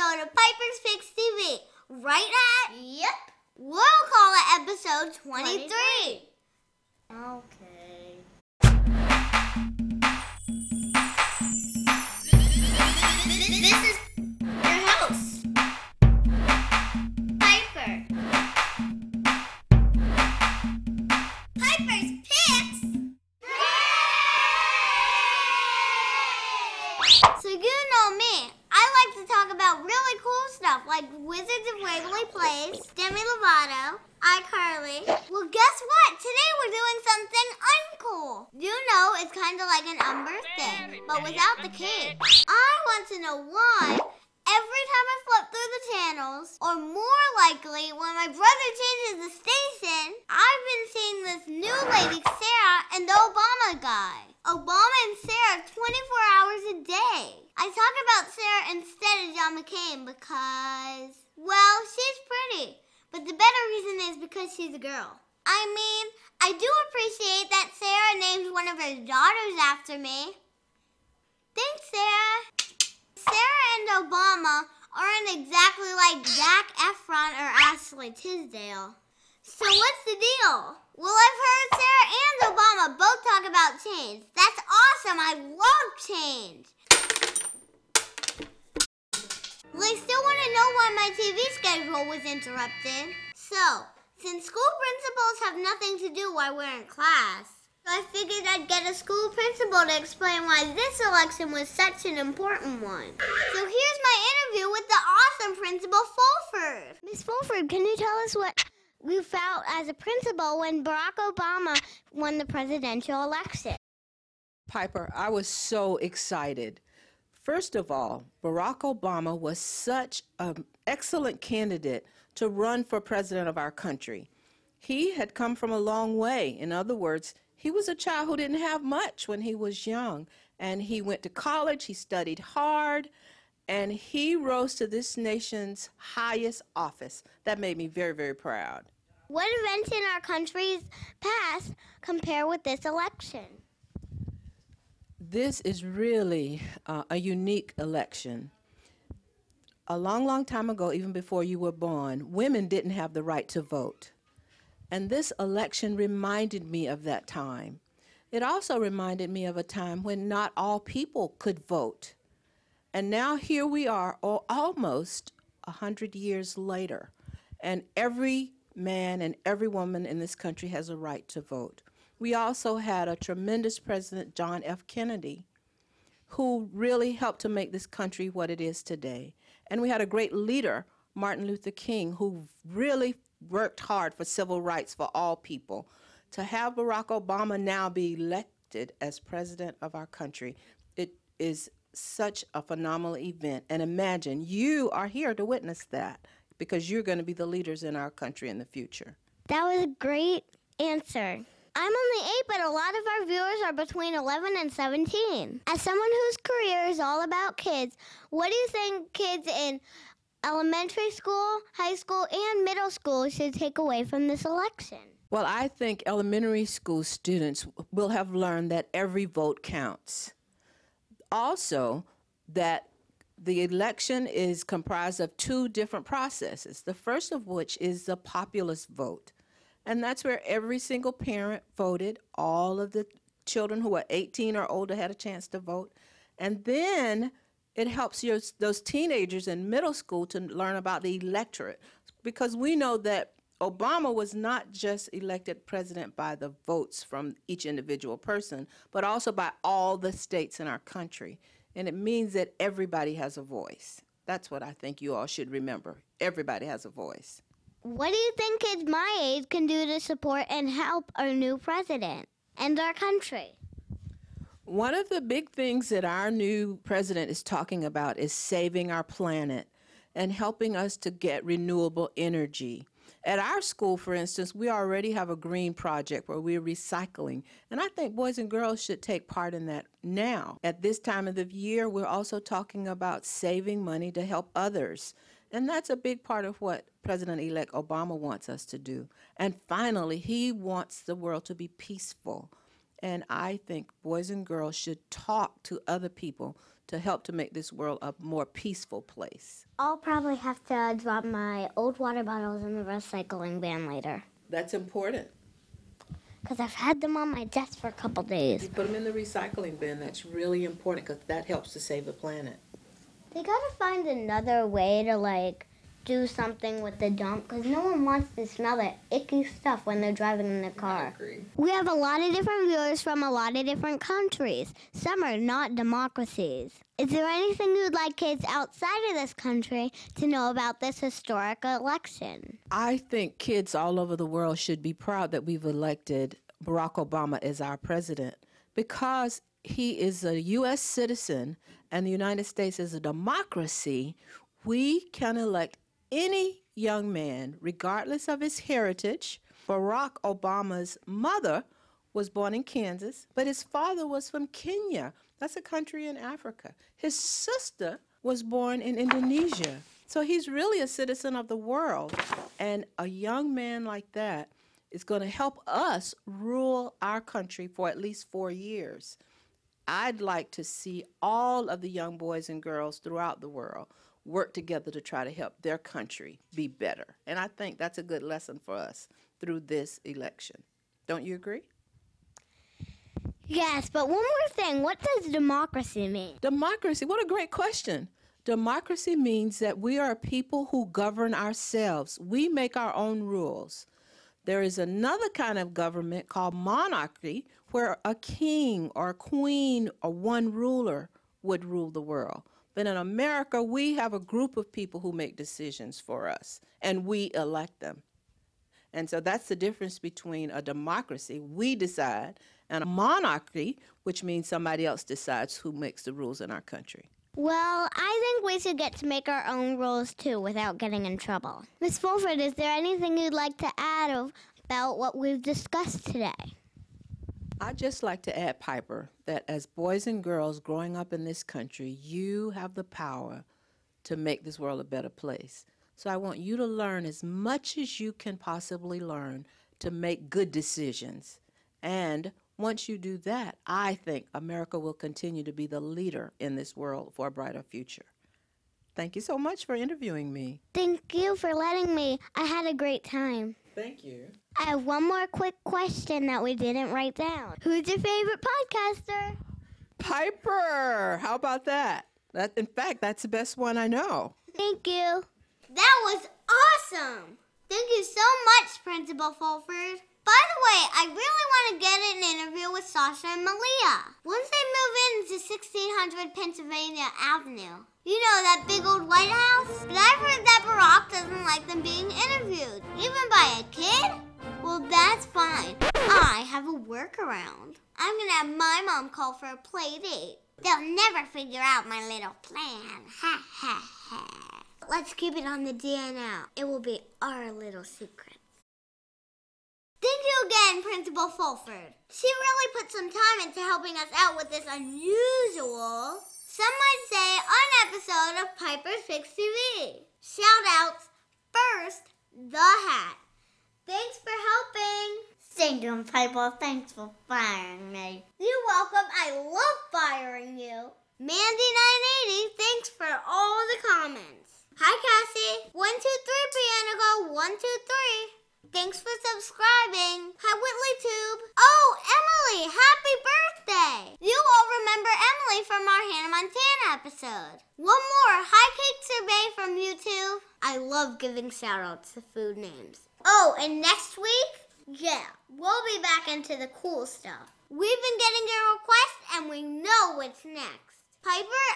episode of Piper's Picks TV. Right at? Yep. We'll call it episode 23. Okay. Lovato, iCarly. Well, guess what? Today we're doing something uncool. You know, it's kind of like an unbirthday, but without the cake. I want to know why every time I flip through the channels, or more likely when my brother changes the station, I've been seeing this new lady, Sarah, and the Obama guy. Obama and Sarah 24 hours a day. I talk about Sarah instead of John McCain because, well, she's pretty. But the better reason is because she's a girl. I mean, I do appreciate that Sarah named one of her daughters after me. Thanks, Sarah. Sarah and Obama aren't exactly like Zac Efron or Ashley Tisdale. So what's the deal? Well, I've heard Sarah and Obama both talk about change. That's awesome. I love change. My TV schedule was interrupted. So, since school principals have nothing to do while we're in class, I figured I'd get a school principal to explain why this election was such an important one. So here's my interview with the awesome Principal Fulford. Miss Fulford, can you tell us what you felt as a principal when Barack Obama won the presidential election? Piper, I was so excited. First of all, Barack Obama was such an excellent candidate to run for president of our country. He had come from a long way. In other words, he was a child who didn't have much when he was young. And he went to college, he studied hard, and he rose to this nation's highest office. That made me very, very proud. What events in our country's past compare with this election? This is really uh, a unique election. A long, long time ago, even before you were born, women didn't have the right to vote. And this election reminded me of that time. It also reminded me of a time when not all people could vote. And now here we are, al- almost a hundred years later, and every man and every woman in this country has a right to vote. We also had a tremendous president, John F. Kennedy, who really helped to make this country what it is today. And we had a great leader, Martin Luther King, who really worked hard for civil rights for all people. To have Barack Obama now be elected as president of our country, it is such a phenomenal event. And imagine you are here to witness that because you're going to be the leaders in our country in the future. That was a great answer. I'm only eight, but a lot of our viewers are between 11 and 17. As someone whose career is all about kids, what do you think kids in elementary school, high school, and middle school should take away from this election? Well, I think elementary school students will have learned that every vote counts. Also, that the election is comprised of two different processes. The first of which is the populist vote. And that's where every single parent voted. All of the children who were 18 or older had a chance to vote. And then it helps your, those teenagers in middle school to learn about the electorate. Because we know that Obama was not just elected president by the votes from each individual person, but also by all the states in our country. And it means that everybody has a voice. That's what I think you all should remember. Everybody has a voice. What do you think kids my age can do to support and help our new president and our country? One of the big things that our new president is talking about is saving our planet and helping us to get renewable energy. At our school, for instance, we already have a green project where we're recycling. And I think boys and girls should take part in that now. At this time of the year, we're also talking about saving money to help others. And that's a big part of what President elect Obama wants us to do. And finally, he wants the world to be peaceful. And I think boys and girls should talk to other people to help to make this world a more peaceful place? I'll probably have to drop my old water bottles in the recycling bin later. That's important. Because I've had them on my desk for a couple days. You put them in the recycling bin. That's really important because that helps to save the planet. They gotta find another way to like do something with the dump because no one wants to smell that icky stuff when they're driving in the car. agree. We have a lot of different viewers from a lot of different countries. Some are not democracies. Is there anything you'd like kids outside of this country to know about this historic election? I think kids all over the world should be proud that we've elected Barack Obama as our president because he is a U.S. citizen and the United States is a democracy. We can elect any young man, regardless of his heritage. Barack Obama's mother was born in Kansas, but his father was from Kenya. That's a country in Africa. His sister was born in Indonesia. So he's really a citizen of the world. And a young man like that is going to help us rule our country for at least four years. I'd like to see all of the young boys and girls throughout the world work together to try to help their country be better. And I think that's a good lesson for us through this election. Don't you agree? Yes, but one more thing. What does democracy mean? Democracy, what a great question. Democracy means that we are people who govern ourselves. We make our own rules. There is another kind of government called monarchy where a king or a queen or one ruler would rule the world. But in America, we have a group of people who make decisions for us and we elect them. And so that's the difference between a democracy, we decide, and a monarchy, which means somebody else decides who makes the rules in our country. Well, I think we should get to make our own rules too without getting in trouble. Miss Fulford, is there anything you'd like to add of, about what we've discussed today? I'd just like to add, Piper, that as boys and girls growing up in this country, you have the power to make this world a better place. So I want you to learn as much as you can possibly learn to make good decisions. And once you do that, I think America will continue to be the leader in this world for a brighter future. Thank you so much for interviewing me. Thank you for letting me. I had a great time. Thank you. I have one more quick question that we didn't write down. Who's your favorite podcaster? Piper, how about that? That in fact, that's the best one I know. Thank you. That was awesome. Thank you so much, Principal Fulford. By the way, I really want to get an interview with Sasha and Malia. Once they move into 1600 Pennsylvania Avenue. You know, that big old White House? But I've heard that Barack doesn't like them being interviewed, even by a kid? Well, that's fine. I have a workaround. I'm gonna have my mom call for a play date. They'll never figure out my little plan. Ha ha ha. Let's keep it on the DNL. It will be our little secret. Again, Principal Fulford. She really put some time into helping us out with this unusual, some might say, an episode of Piper's Picks TV. Shout outs first, The Hat. Thanks for helping. Thank you, Piper. Thanks for firing me. You're welcome. I love firing you. Mandy980, thanks for all the comments. Hi, Cassie. One, two, three, piano go. One, two, three. Thanks for subscribing. Hi, Whitley Tube. Oh, Emily, happy birthday. You all remember Emily from our Hannah Montana episode. One more. Hi, Cake Survey from YouTube. I love giving shout outs to food names. Oh, and next week, yeah, we'll be back into the cool stuff. We've been getting your requests and we know what's next. Piper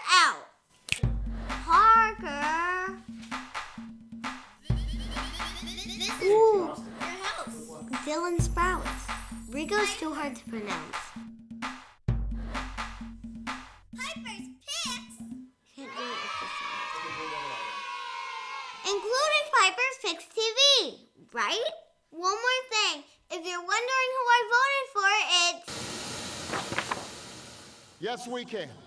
Dylan Sprouse. Rico's too hard to pronounce. Piper's Picks. Can't do it with this one. Including Piper's Picks TV, right? One more thing. If you're wondering who I voted for, it's. Yes, we can.